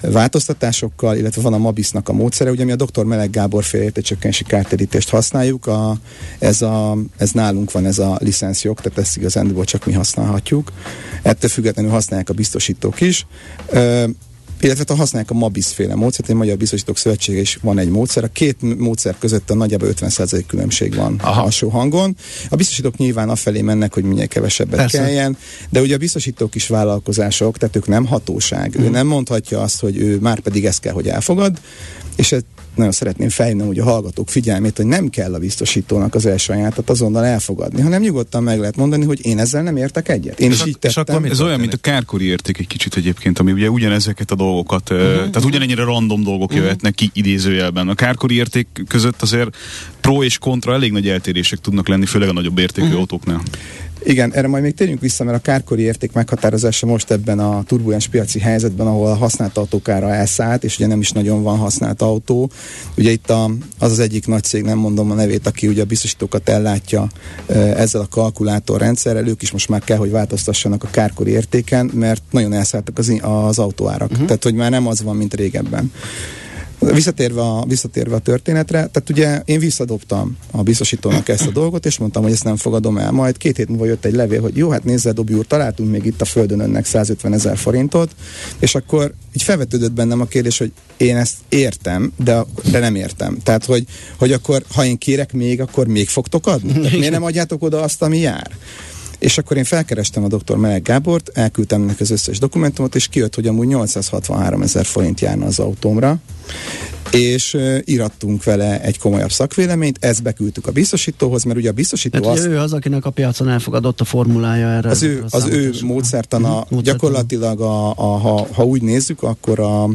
Speaker 7: változtatásokkal, illetve van a Mabisnak a módszere, ugye mi a dr. Meleg Gábor fél értécsökkensi kártérítést használjuk, a, ez, a, ez nálunk van ez a licenszjog, tehát ezt igazán csak mi használhatjuk ettől függetlenül használják a biztosítók is. Uh, illetve ha használják a MABIS féle módszert, egy Magyar Biztosítók Szövetsége is van egy módszer. A két módszer között a nagyjából 50% különbség van Aha. alsó hangon. A biztosítók nyilván afelé mennek, hogy minél kevesebbet Persze. kelljen, de ugye a biztosítók is vállalkozások, tehát ők nem hatóság. Mm. Ő nem mondhatja azt, hogy ő már pedig ezt kell, hogy elfogad, és ez nagyon szeretném fejlődni hogy a hallgatók figyelmét, hogy nem kell a biztosítónak az első ajánlatot azonnal elfogadni, hanem nyugodtan meg lehet mondani, hogy én ezzel nem értek egyet. Én és is így tettem. És akkor
Speaker 8: ez olyan, mint a kárkori érték egy kicsit egyébként, ami ugye ugyanezeket a dolgokat, uh-huh. tehát ugyanennyire random dolgok uh-huh. jöhetnek ki idézőjelben. A kárkori érték között azért pro és kontra elég nagy eltérések tudnak lenni, főleg a nagyobb értékű uh-huh. autóknál.
Speaker 7: Igen, erre majd még térjünk vissza, mert a kárkori érték meghatározása most ebben a turbulens piaci helyzetben, ahol a használt autókára elszállt, és ugye nem is nagyon van használt autó. Ugye itt a, az az egyik nagy cég, nem mondom a nevét, aki ugye a biztosítókat ellátja ezzel a kalkulátorrendszerrel, ők is most már kell, hogy változtassanak a kárkori értéken, mert nagyon elszálltak az, az autóárak. Uh-huh. Tehát, hogy már nem az van, mint régebben. Visszatérve a, visszatérve a történetre, tehát ugye én visszadobtam a biztosítónak ezt a dolgot, és mondtam, hogy ezt nem fogadom el. Majd két hét múlva jött egy levél, hogy jó, hát nézze, Dobj úr, találtunk még itt a földön önnek 150 ezer forintot, és akkor így felvetődött bennem a kérdés, hogy én ezt értem, de, de nem értem. Tehát, hogy, hogy akkor, ha én kérek még, akkor még fogtok adni? Tehát miért nem adjátok oda azt, ami jár? És akkor én felkerestem a dr. Meleg Gábort, elküldtem neki az összes dokumentumot, és kijött, hogy amúgy 863 ezer forint járna az autómra, és uh, irattunk vele egy komolyabb szakvéleményt, ezt beküldtük a biztosítóhoz, mert ugye a biztosító
Speaker 2: Tehát, azt... ő az, akinek a piacon elfogadott a formulája erre.
Speaker 7: Az ő, az ő módszertana, uh-huh, gyakorlatilag a, a, ha, ha úgy nézzük, akkor a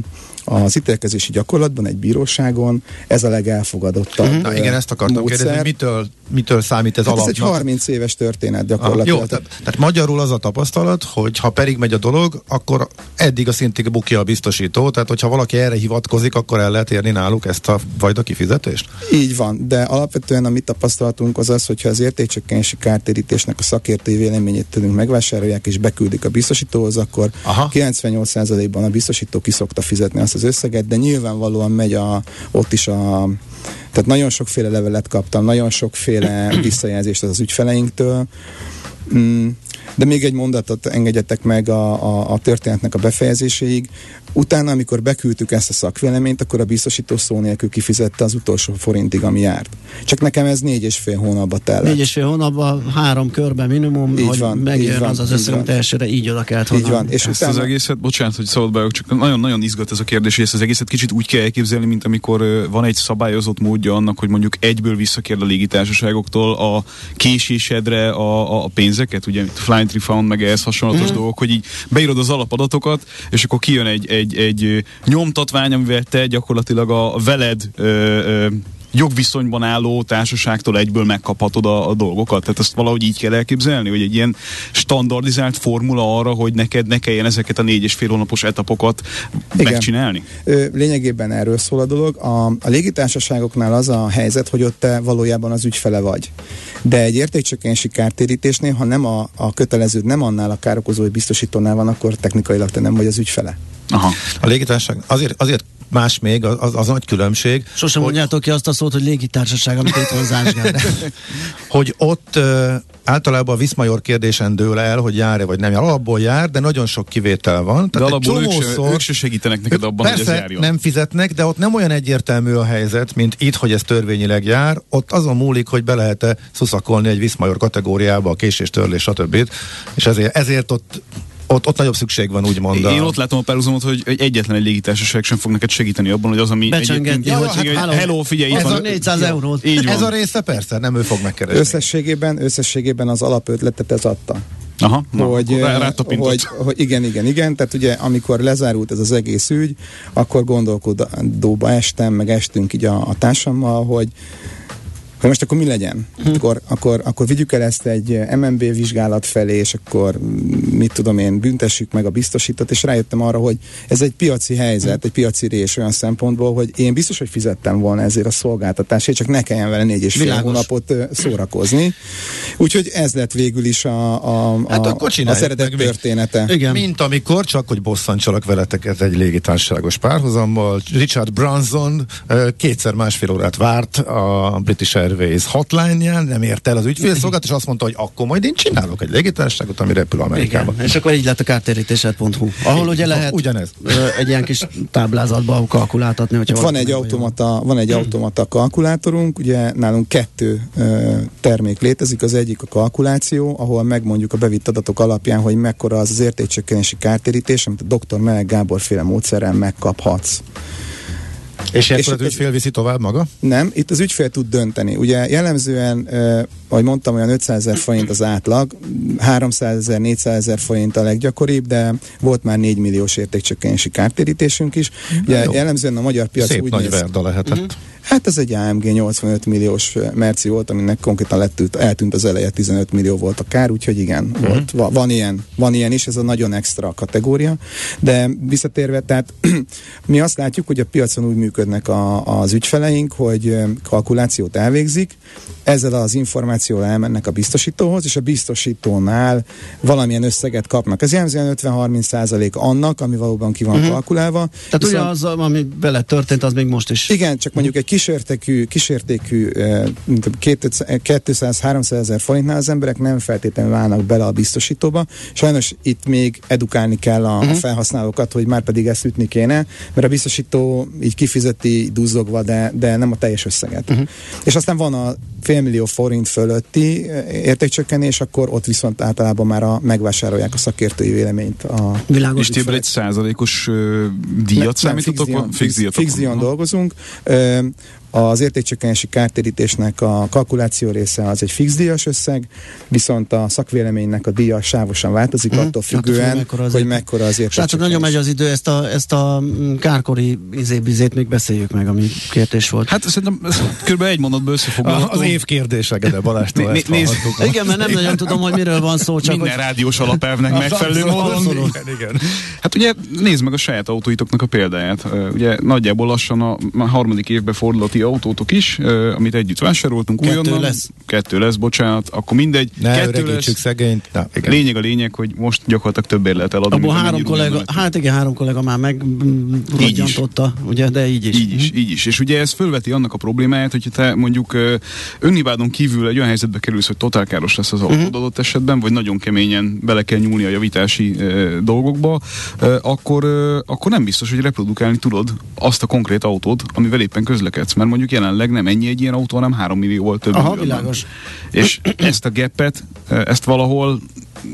Speaker 7: az ítélkezési gyakorlatban egy bíróságon ez a legelfogadottabb uh-huh.
Speaker 3: Na igen, ezt akartam módszer. kérdezni, mitől, mitől számít ez hát alapnak?
Speaker 7: Ez egy 30 éves történet gyakorlatilag.
Speaker 3: Ah, jó, tehát, tehát magyarul az a tapasztalat, hogy ha pedig megy a dolog, akkor eddig a szintig bukja a biztosító, tehát hogyha valaki erre hivatkozik, akkor el lehet érni náluk ezt a fajta kifizetést?
Speaker 7: Így van, de alapvetően a mi tapasztalatunk az az, hogyha az értékcsökkenési kártérítésnek a szakértői véleményét tudunk megvásárolják és beküldik a biztosítóhoz, akkor Aha. 98%-ban a biztosító kiszokta fizetni azt az összeget, de nyilvánvalóan megy a, ott is a tehát nagyon sokféle levelet kaptam, nagyon sokféle visszajelzést az ügyfeleinktől. Mm, de még egy mondatot engedjetek meg a, a, a történetnek a befejezéséig. Utána, amikor beküldtük ezt a szakvéleményt, akkor a biztosító szó nélkül kifizette az utolsó forintig, ami járt. Csak nekem ez négy és fél hónapba tellett.
Speaker 2: Négy és fél hónapban, három körben minimum, így hogy van, megjön így van, az az összeg, amit elsőre így oda kellett
Speaker 8: Így van. És ezt utána... az egészet, bocsánat, hogy szabad bejök, csak nagyon-nagyon izgat ez a kérdés, hogy ezt az egészet kicsit úgy kell elképzelni, mint amikor van egy szabályozott módja annak, hogy mondjuk egyből visszakérd a légitársaságoktól a késésedre a, a, a pénzeket, ugye Flight Refund, meg ehhez hasonlatos
Speaker 2: Mhm.
Speaker 8: dolgok, hogy így beírod az alapadatokat, és akkor kijön egy, egy, egy nyomtatvány, amivel te gyakorlatilag a veled ö, ö, jogviszonyban álló társaságtól egyből megkaphatod a, a dolgokat. Tehát ezt valahogy így kell elképzelni, hogy egy ilyen standardizált formula arra, hogy neked ne kelljen ezeket a négy és fél hónapos etapokat
Speaker 7: Igen.
Speaker 8: megcsinálni.
Speaker 7: Ö, Lényegében erről szól a dolog. A, a légitársaságoknál az a helyzet, hogy ott te valójában az ügyfele vagy. De egy értékcsökkenési kártérítésnél, ha nem a, a kötelező, nem annál a károkozói biztosítónál van, akkor technikailag te nem vagy az ügyfele.
Speaker 8: Aha.
Speaker 3: A légitársaság azért, azért más még, az, az, nagy különbség,
Speaker 2: Sosem mondjátok ki azt a szót, hogy légitársaság, amit itt
Speaker 3: hogy ott ö, általában a Viszmajor kérdésen dől el, hogy jár-e vagy nem jár. Alapból jár, de nagyon sok kivétel van.
Speaker 8: De
Speaker 3: egy
Speaker 8: alapból ők se,
Speaker 3: csomószor-
Speaker 8: ők se segítenek neked abban,
Speaker 3: Persze,
Speaker 8: hogy ez járjon.
Speaker 3: nem fizetnek, de ott nem olyan egyértelmű a helyzet, mint itt, hogy ez törvényileg jár. Ott azon múlik, hogy be lehet-e szuszakolni egy Viszmajor kategóriába a késés, törlés, stb. És ezért, ezért ott, ott, ott nagyobb szükség van, úgymond.
Speaker 8: Én ott látom a párhuzamot, hogy, hogy egyetlen egy légitársaság sem fog neked segíteni abban, hogy az, ami
Speaker 2: Becsengetni,
Speaker 8: Ja,
Speaker 2: hát háló.
Speaker 8: hello, figyelj,
Speaker 2: Ez
Speaker 8: van.
Speaker 2: a 400 eurót.
Speaker 8: Így van.
Speaker 3: Ez a része persze, nem ő fog megkeresni.
Speaker 7: Összességében, összességében az alapötletet ez adta.
Speaker 8: Aha, na,
Speaker 7: hogy,
Speaker 8: rá,
Speaker 7: eh, hogy, hogy igen, igen, igen, tehát ugye amikor lezárult ez az egész ügy, akkor gondolkodóba estem, meg estünk így a, a társammal, hogy hogy most akkor mi legyen?
Speaker 2: Hm.
Speaker 7: Akkor, akkor, akkor vigyük el ezt egy MMB vizsgálat felé, és akkor mit tudom én, büntessük meg a biztosítót, és rájöttem arra, hogy ez egy piaci helyzet, egy piaci rés olyan szempontból, hogy én biztos, hogy fizettem volna ezért a szolgáltatásért, csak ne kelljen vele négy és fél
Speaker 2: Világos.
Speaker 7: hónapot ö, szórakozni. Úgyhogy ez lett végül is a, a,
Speaker 3: Hát
Speaker 7: a,
Speaker 3: akkor
Speaker 7: az eredet
Speaker 3: meg
Speaker 7: története.
Speaker 2: Igen.
Speaker 3: Mint amikor, csak hogy bosszantsalak veletek ez egy légitársaságos párhuzammal, Richard Branson ö, kétszer másfél órát várt a British Airways hotline-ján, nem ért el az ügyfélszolgálat, és azt mondta, hogy akkor majd én csinálok egy légitársaságot, ami repül Amerikába.
Speaker 2: Igen. És akkor így lett a kártérítésed.hu, ahol ugye lehet
Speaker 3: Ugyanez.
Speaker 2: egy ilyen kis táblázatba kalkuláltatni, hogyha
Speaker 7: Van egy, automata, van egy automata kalkulátorunk, ugye nálunk kettő ö, termék létezik, az egyik a kalkuláció, ahol megmondjuk a bevitt adatok alapján, hogy mekkora az az értékcsökkenési kártérítés, amit a dr. Meleg Gábor féle módszerrel megkaphatsz.
Speaker 3: És
Speaker 7: És
Speaker 3: akkor az ügyfél viszi tovább maga?
Speaker 7: Nem, itt az ügyfél tud dönteni. Ugye jellemzően, ahogy mondtam, olyan 500 ezer forint az átlag, 300 ezer, 400 ezer forint a leggyakoribb, de volt már 4 milliós értékcsökkenési kártérítésünk is. Ugye
Speaker 3: jó.
Speaker 7: jellemzően a magyar piac
Speaker 3: Szép
Speaker 7: úgy
Speaker 3: nagy
Speaker 7: néz,
Speaker 3: verda lehetett.
Speaker 7: Hát ez egy AMG 85 milliós merci volt, aminek konkrétan lettűnt, eltűnt az eleje, 15 millió volt a kár, úgyhogy igen, uh-huh. volt, va, van, ilyen, van ilyen is, ez a nagyon extra kategória. De visszatérve, tehát mi azt látjuk, hogy a piacon úgy működnek a, az ügyfeleink, hogy kalkulációt elvégzik, ezzel az információval elmennek a biztosítóhoz, és a biztosítónál valamilyen összeget kapnak. Ez jellemzően 50-30 százalék annak, ami valóban ki van uh-huh. kalkulálva.
Speaker 2: Tehát ugye az, ami bele történt, az még most is.
Speaker 7: Igen, csak mondjuk egy eh, mint 200-300 ezer forintnál az emberek nem feltétlenül állnak bele a biztosítóba. Sajnos itt még edukálni kell a, uh-huh. felhasználókat, hogy már pedig ezt ütni kéne, mert a biztosító így kifizeti duzzogva, de, de nem a teljes összeget. Uh-huh. És aztán van a félmillió forint fölötti eh, értékcsökkenés, akkor ott viszont általában már a, megvásárolják a szakértői véleményt a
Speaker 2: Világos.
Speaker 8: És ti egy százalékos ö, díjat számítotok? van?
Speaker 7: Fix,
Speaker 8: díjat
Speaker 7: fix díjon dolgozunk. Ö, Az értékcsökkenési kártérítésnek a kalkuláció része az egy fix díjas összeg, viszont a szakvéleménynek a díja sávosan változik,
Speaker 2: Mhm.
Speaker 7: attól
Speaker 2: Attól
Speaker 7: függően,
Speaker 2: függ, mekkora az
Speaker 7: hogy mekkora az
Speaker 2: Srácok,
Speaker 7: értékcsökkenés.
Speaker 2: nagyon megy az idő, ezt a, ezt a mm, kárkori izébizét még beszéljük meg, ami kérdés volt.
Speaker 8: Hát szerintem kb. egy mondatban összefoglalható.
Speaker 3: Az év kérdése, Gede hallhattuk.
Speaker 2: Igen, mert nem nagyon tudom, hogy miről van szó, csak
Speaker 8: Minden
Speaker 2: hogy...
Speaker 8: rádiós alapelvnek megfelelő módon.
Speaker 3: Igen.
Speaker 8: Hát ugye nézd meg a saját autóitoknak a példáját. Ugye nagyjából lassan a harmadik évbe fordul a ti autótok is, amit együtt vásároltunk.
Speaker 2: Kettő
Speaker 8: újonnan.
Speaker 2: lesz.
Speaker 8: Kettő lesz, bocsánat. Akkor mindegy.
Speaker 3: Ne
Speaker 8: kettő
Speaker 3: öregítsük
Speaker 8: lesz.
Speaker 3: szegényt. Na, igen.
Speaker 8: Lényeg a lényeg, hogy most gyakorlatilag többért lehet eladni.
Speaker 2: Abból három kollega, hát igen, három kollega már megrodjantotta, ugye, de így is.
Speaker 8: Így is, így is. És ugye ez fölveti annak a problémáját, hogy te mondjuk önhibádon kívül egy olyan helyzetbe kerülsz, hogy totálkáros lesz az autód
Speaker 2: Mhm.
Speaker 8: adott esetben, vagy nagyon keményen bele kell nyúlni a javítási dolgokba, akkor, akkor nem biztos, hogy reprodukálni tudod azt a konkrét autót, amivel éppen közlekedsz. Mert mondjuk jelenleg nem ennyi egy ilyen autó, hanem 3 millióval több.
Speaker 2: Aha,
Speaker 8: millióban.
Speaker 2: világos.
Speaker 8: És ezt a gapet, ö, ezt valahol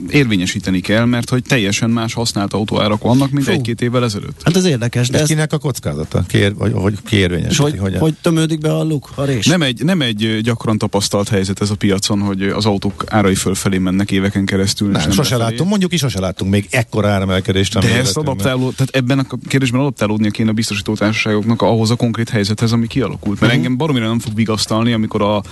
Speaker 8: érvényesíteni kell, mert hogy teljesen más használt autóárak vannak, mint egy-két évvel ezelőtt.
Speaker 2: Hát ez érdekes.
Speaker 3: De ez kinek a kockázata? Kér, vagy, hogy kiérvényes?
Speaker 2: Hogy, hogy, hogy tömődik be a luk, a rés?
Speaker 8: Nem egy, nem egy gyakran tapasztalt helyzet ez a piacon, hogy az autók árai fölfelé mennek éveken keresztül.
Speaker 3: Nem, nem sose láttunk, mondjuk is sose láttunk még ekkora áremelkedést.
Speaker 8: De ezt adaptáló, tehát ebben a kérdésben adaptálódnia kéne a biztosító társaságoknak ahhoz a konkrét helyzethez, ami kialakult. Mert uh-huh. engem baromira nem fog vigasztalni, amikor a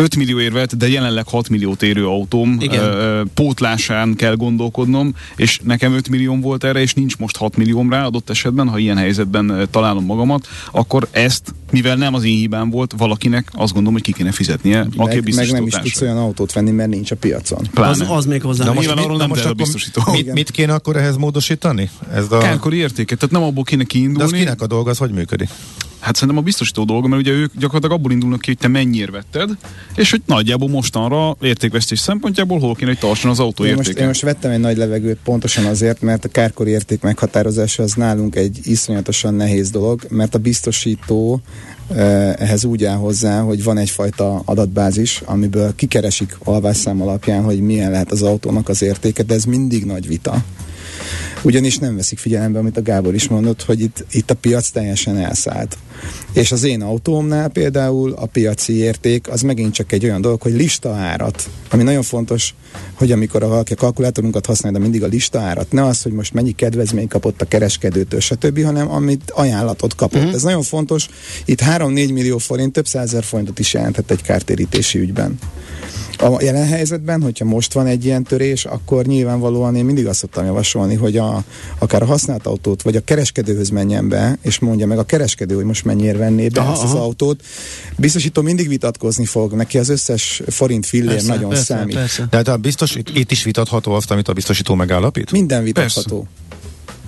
Speaker 8: 5 millió érvet, de jelenleg 6 milliót érő autóm ö, pótlásán kell gondolkodnom, és nekem 5 millió volt erre, és nincs most 6 millióm rá adott esetben, ha ilyen helyzetben találom magamat, akkor ezt, mivel nem az én hibám volt, valakinek azt gondolom, hogy ki kéne fizetnie,
Speaker 7: meg, aki meg nem is tudsz olyan autót venni, mert nincs a piacon. Pláne.
Speaker 2: Az, az még hozzá.
Speaker 8: De most arról nem most biztosító.
Speaker 3: Mit, mit kéne akkor ehhez módosítani?
Speaker 8: Ez a... Kárkori értéket, tehát nem abból kéne kiindulni.
Speaker 3: De az kinek a dolga, az hogy működik?
Speaker 8: Hát szerintem a biztosító dolga, mert ugye ők gyakorlatilag abból indulnak ki, hogy te mennyire vetted, és hogy nagyjából mostanra értékvesztés szempontjából hol kéne, hogy tartson az autó
Speaker 7: én
Speaker 8: értéke.
Speaker 7: Most, én most vettem egy nagy levegőt pontosan azért, mert a kárkori érték meghatározása az nálunk egy iszonyatosan nehéz dolog, mert a biztosító ehhez úgy áll hozzá, hogy van egyfajta adatbázis, amiből kikeresik alvásszám alapján, hogy milyen lehet az autónak az értéke, de ez mindig nagy vita ugyanis nem veszik figyelembe, amit a Gábor is mondott, hogy itt, itt a piac teljesen elszállt. És az én autómnál például a piaci érték az megint csak egy olyan dolog, hogy lista árat, ami nagyon fontos, hogy amikor a, valaki a kalkulátorunkat használja, de mindig a lista árat, ne az, hogy most mennyi kedvezmény kapott a kereskedőtől, stb., hanem amit ajánlatot kapott. Mm. Ez nagyon fontos. Itt 3-4 millió forint, több százer forintot is jelentett egy kártérítési ügyben. A jelen helyzetben, hogyha most van egy ilyen törés, akkor nyilvánvalóan én mindig azt szoktam javasolni, hogy a, akár a használt autót, vagy a kereskedőhöz menjen be, és mondja meg a kereskedő, hogy most mennyire venné be aha, ezt az aha. autót. Biztosító mindig vitatkozni fog, neki az összes forint fillér persze, nagyon persze, számít. Persze.
Speaker 3: De hát a biztos, itt is vitatható azt, amit a biztosító megállapít?
Speaker 7: Minden vitatható. Persze.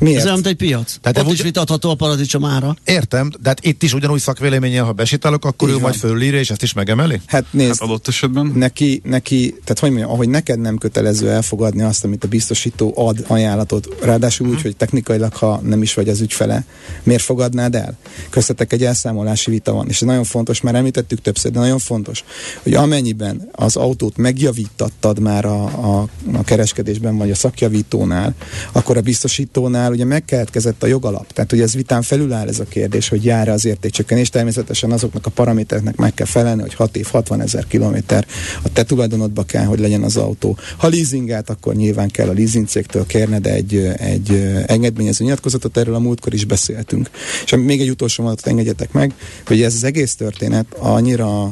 Speaker 2: Miért? Ez olyan, mint egy piac. Tehát Ott is vitatható a paradicsom ára.
Speaker 3: Értem, de hát itt is ugyanúgy szakvéleményen, ha besétálok, akkor Így ő majd fölírja, és ezt is megemeli?
Speaker 7: Hát nézd,
Speaker 8: hát adott esetben.
Speaker 7: Neki, neki, tehát hogy mondjam, ahogy neked nem kötelező elfogadni azt, amit a biztosító ad ajánlatot, ráadásul uh-huh. úgy, hogy technikailag, ha nem is vagy az ügyfele, miért fogadnád el? Köztetek egy elszámolási vita van, és ez nagyon fontos, már említettük többször, de nagyon fontos, hogy amennyiben az autót megjavítattad már a, a, a kereskedésben, vagy a szakjavítónál, akkor a biztosítónál már ugye megkeletkezett a jogalap. Tehát ugye ez vitán felül áll ez a kérdés, hogy jár-e az értékcsökkenés. Természetesen azoknak a paramétereknek meg kell felelni, hogy 6 év, 60 ezer kilométer a te tulajdonodba kell, hogy legyen az autó. Ha leasingát, akkor nyilván kell a leasing kérned egy, egy engedményező nyilatkozatot, erről a múltkor is beszéltünk. És még egy utolsó mondatot engedjetek meg, hogy ez az egész történet annyira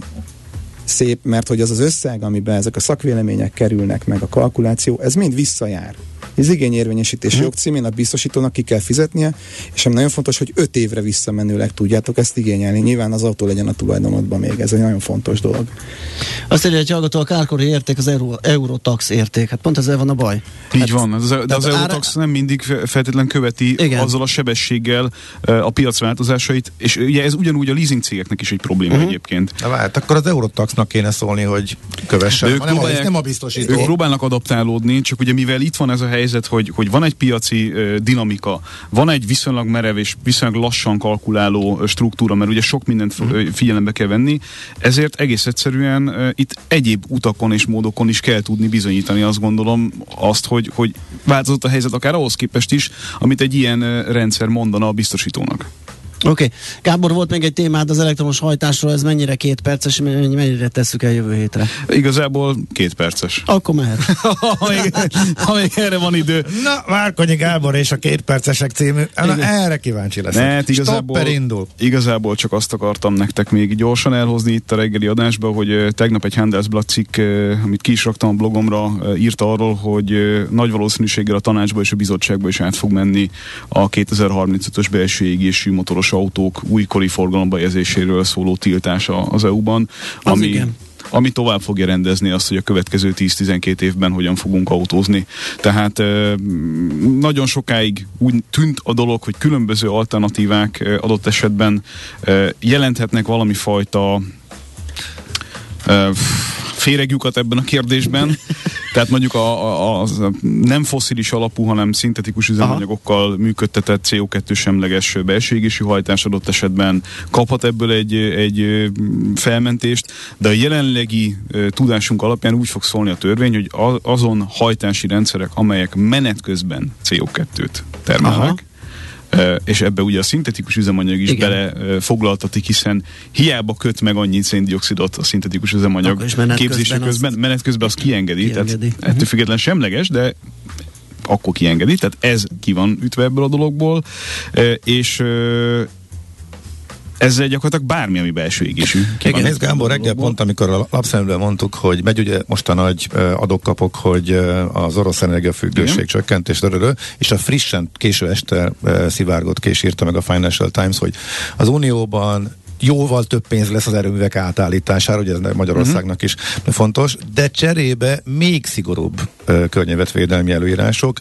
Speaker 7: szép, mert hogy az az összeg, amiben ezek a szakvélemények kerülnek, meg a kalkuláció, ez mind visszajár az igényérvényesítési uh-huh. jogcímén a biztosítónak ki kell fizetnie, és ami nagyon fontos, hogy öt évre visszamenőleg tudjátok ezt igényelni. Nyilván az autó legyen a tulajdonodban még, ez egy nagyon fontos dolog.
Speaker 2: Azt írja, hogy hallgató, a kárkori érték az Euro, Eurotax érték. Hát pont ezzel van a baj.
Speaker 8: Így hát, van, az, de az Eurotax ára... nem mindig feltétlen követi Igen. azzal a sebességgel a piac változásait, és ugye ez ugyanúgy a leasing cégeknek is egy probléma uh-huh. egyébként.
Speaker 3: Na, hát akkor az Eurotaxnak kéne szólni, hogy kövessen, ők nem, a, nem a biztosító.
Speaker 8: Ők próbálnak adaptálódni, csak ugye mivel itt van ez a helyzet, helyzet, hogy, hogy van egy piaci dinamika, van egy viszonylag merev és viszonylag lassan kalkuláló struktúra, mert ugye sok mindent uh, figyelembe kell venni, ezért egész egyszerűen itt egyéb utakon és módokon is kell tudni bizonyítani, azt gondolom, azt, hogy, hogy változott a helyzet akár ahhoz képest is, amit egy ilyen rendszer mondana a biztosítónak.
Speaker 2: Oké. Okay. Gábor, volt még egy témád az elektromos hajtásról, ez mennyire két perces, mennyire tesszük el jövő hétre?
Speaker 8: Igazából két perces.
Speaker 2: Akkor mehet.
Speaker 8: ha, még, ha még erre van idő.
Speaker 3: Na, Várkonyi Gábor és a két percesek című. Na, erre kíváncsi leszek. Ne, hát
Speaker 8: igazából, indul. igazából csak azt akartam nektek még gyorsan elhozni itt a reggeli adásba, hogy tegnap egy Handelsblatt cikk, amit ki is raktam a blogomra, írta arról, hogy nagy valószínűséggel a tanácsba és a bizottságba is át fog menni a 2035-ös belső égésű motoros elektromos autók újkori forgalomba helyezéséről szóló tiltása az EU-ban, az ami, igen ami tovább fogja rendezni azt, hogy a következő 10-12 évben hogyan fogunk autózni. Tehát nagyon sokáig úgy tűnt a dolog, hogy különböző alternatívák adott esetben jelenthetnek valami fajta féregjukat ebben a kérdésben. Tehát mondjuk a, a, a nem foszilis alapú, hanem szintetikus üzemanyagokkal működtetett CO2 semleges belső égési hajtás adott esetben kaphat ebből egy, egy felmentést, de a jelenlegi tudásunk alapján úgy fog szólni a törvény, hogy azon hajtási rendszerek, amelyek menet közben CO2-t termelnek, Aha és ebbe ugye a szintetikus üzemanyag is Igen. bele foglaltatik, hiszen hiába köt meg annyi széndiokszidot a szintetikus üzemanyag képzése közben, közben azt menet közben az kiengedi, kiengedi. tehát uh-huh. ettől független semleges, de akkor kiengedi, tehát ez ki van ütve ebből a dologból, és ezzel gyakorlatilag bármi, ami belső égésű.
Speaker 3: Igen, ez Gábor reggel pont, amikor a lapszemben mondtuk, hogy megy ugye most a nagy adokkapok, hogy az orosz energiafüggőség Igen. csökkentés, és a frissen késő este szivárgott kés írta meg a Financial Times, hogy az Unióban jóval több pénz lesz az erőművek átállítására, ugye ez Magyarországnak is fontos, de cserébe még szigorúbb környezetvédelmi előírások,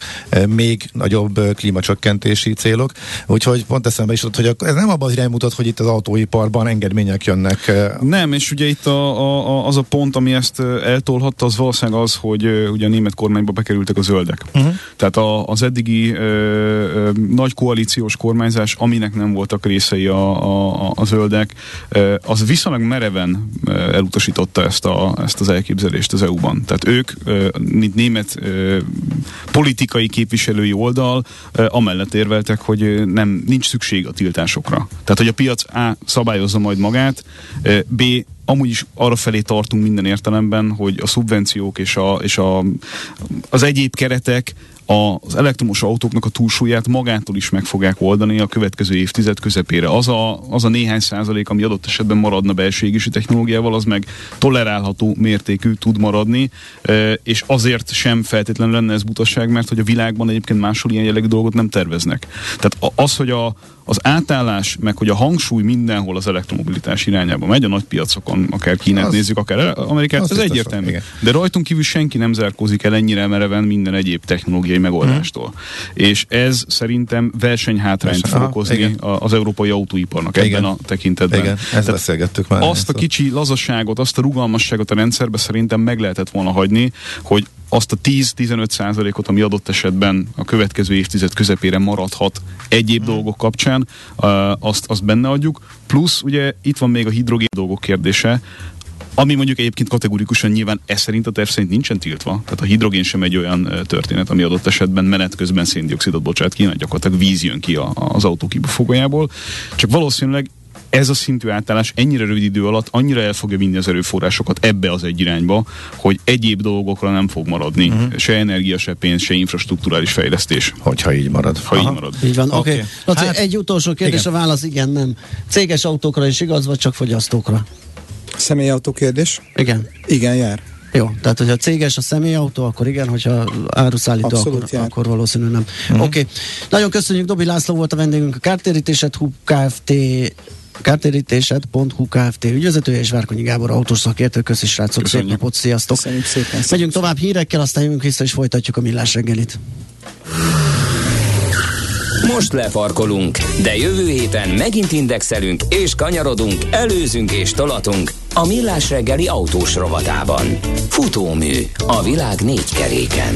Speaker 3: még nagyobb klímacsökkentési célok, úgyhogy pont eszembe is hogy ez nem abban az irány mutat, hogy itt az autóiparban engedmények jönnek.
Speaker 8: Nem, és ugye itt a, a, az a pont, ami ezt eltolhatta, az valószínűleg az, hogy ugye a német kormányba bekerültek a zöldek. Uh-huh. Tehát a, az eddigi uh, uh, nagy koalíciós kormányzás, aminek nem voltak részei a, a, a zöldek, Bizottság az viszonylag mereven elutasította ezt, a, ezt az elképzelést az EU-ban. Tehát ők, mint német politikai képviselői oldal, amellett érveltek, hogy nem, nincs szükség a tiltásokra. Tehát, hogy a piac A szabályozza majd magát, B amúgy is arra felé tartunk minden értelemben, hogy a szubvenciók és, a, és a, az egyéb keretek az elektromos autóknak a túlsúlyát magától is meg fogják oldani a következő évtized közepére. Az a, az a néhány százalék, ami adott esetben maradna belső égési technológiával, az meg tolerálható mértékű tud maradni, és azért sem feltétlenül lenne ez butaság, mert hogy a világban egyébként máshol ilyen jellegű dolgot nem terveznek. Tehát az, hogy a, az átállás, meg hogy a hangsúly mindenhol az elektromobilitás irányába megy, a nagy piacokon, akár Kínát az, nézzük, akár Amerikát, ez egyértelmű. Igen. De rajtunk kívül senki nem zárkózik el ennyire mereven minden egyéb technológiai megoldástól. Mm. És ez szerintem versenyhátrányt Versen, fog okozni az európai autóiparnak igen. ebben a tekintetben.
Speaker 3: Igen, ezt Tehát beszélgettük már.
Speaker 8: Azt a kicsi lazaságot, azt a rugalmasságot a rendszerbe szerintem meg lehetett volna hagyni, hogy azt a 10-15 százalékot, ami adott esetben a következő évtized közepére maradhat egyéb hmm. dolgok kapcsán, azt, azt benne adjuk. Plusz ugye itt van még a hidrogén dolgok kérdése, ami mondjuk egyébként kategorikusan nyilván ez szerint a terv szerint nincsen tiltva. Tehát a hidrogén sem egy olyan történet, ami adott esetben menet közben széndiokszidot bocsát ki, gyakorlatilag víz jön ki az autó kibufogójából. Csak valószínűleg ez a szintű átállás ennyire rövid idő alatt annyira el fogja vinni az erőforrásokat ebbe az egy irányba, hogy egyéb dolgokra nem fog maradni. Uh-huh. Se energia, se pénz, se infrastruktúrális fejlesztés.
Speaker 3: Hogyha így marad.
Speaker 8: Ha Aha. így marad.
Speaker 2: Így van, oké. Okay. Okay. Hát, egy utolsó kérdés, igen. a válasz igen, nem. Céges autókra is igaz, vagy csak fogyasztókra?
Speaker 7: Személyautó kérdés?
Speaker 2: Igen.
Speaker 7: Igen, jár.
Speaker 2: Jó, tehát hogyha céges a személyautó, akkor igen, hogyha áruszállító, Abszolút akkor, akkor valószínűleg nem. Uh-huh. Oké. Okay. Nagyon köszönjük, Dobi László volt a vendégünk, a Kártérítéset Hub Kft kártérítésed.hu Kft. ügyvezetője és Várkonyi Gábor autószakértő. Köszi srácok, Köszönjük. szép napot, sziasztok!
Speaker 7: Köszönjük szépen!
Speaker 2: Megyünk tovább hírekkel, aztán jövünk vissza és folytatjuk a millás reggelit.
Speaker 6: Most lefarkolunk, de jövő héten megint indexelünk és kanyarodunk, előzünk és tolatunk a millás reggeli autós rovatában. Futómű a világ négy keréken.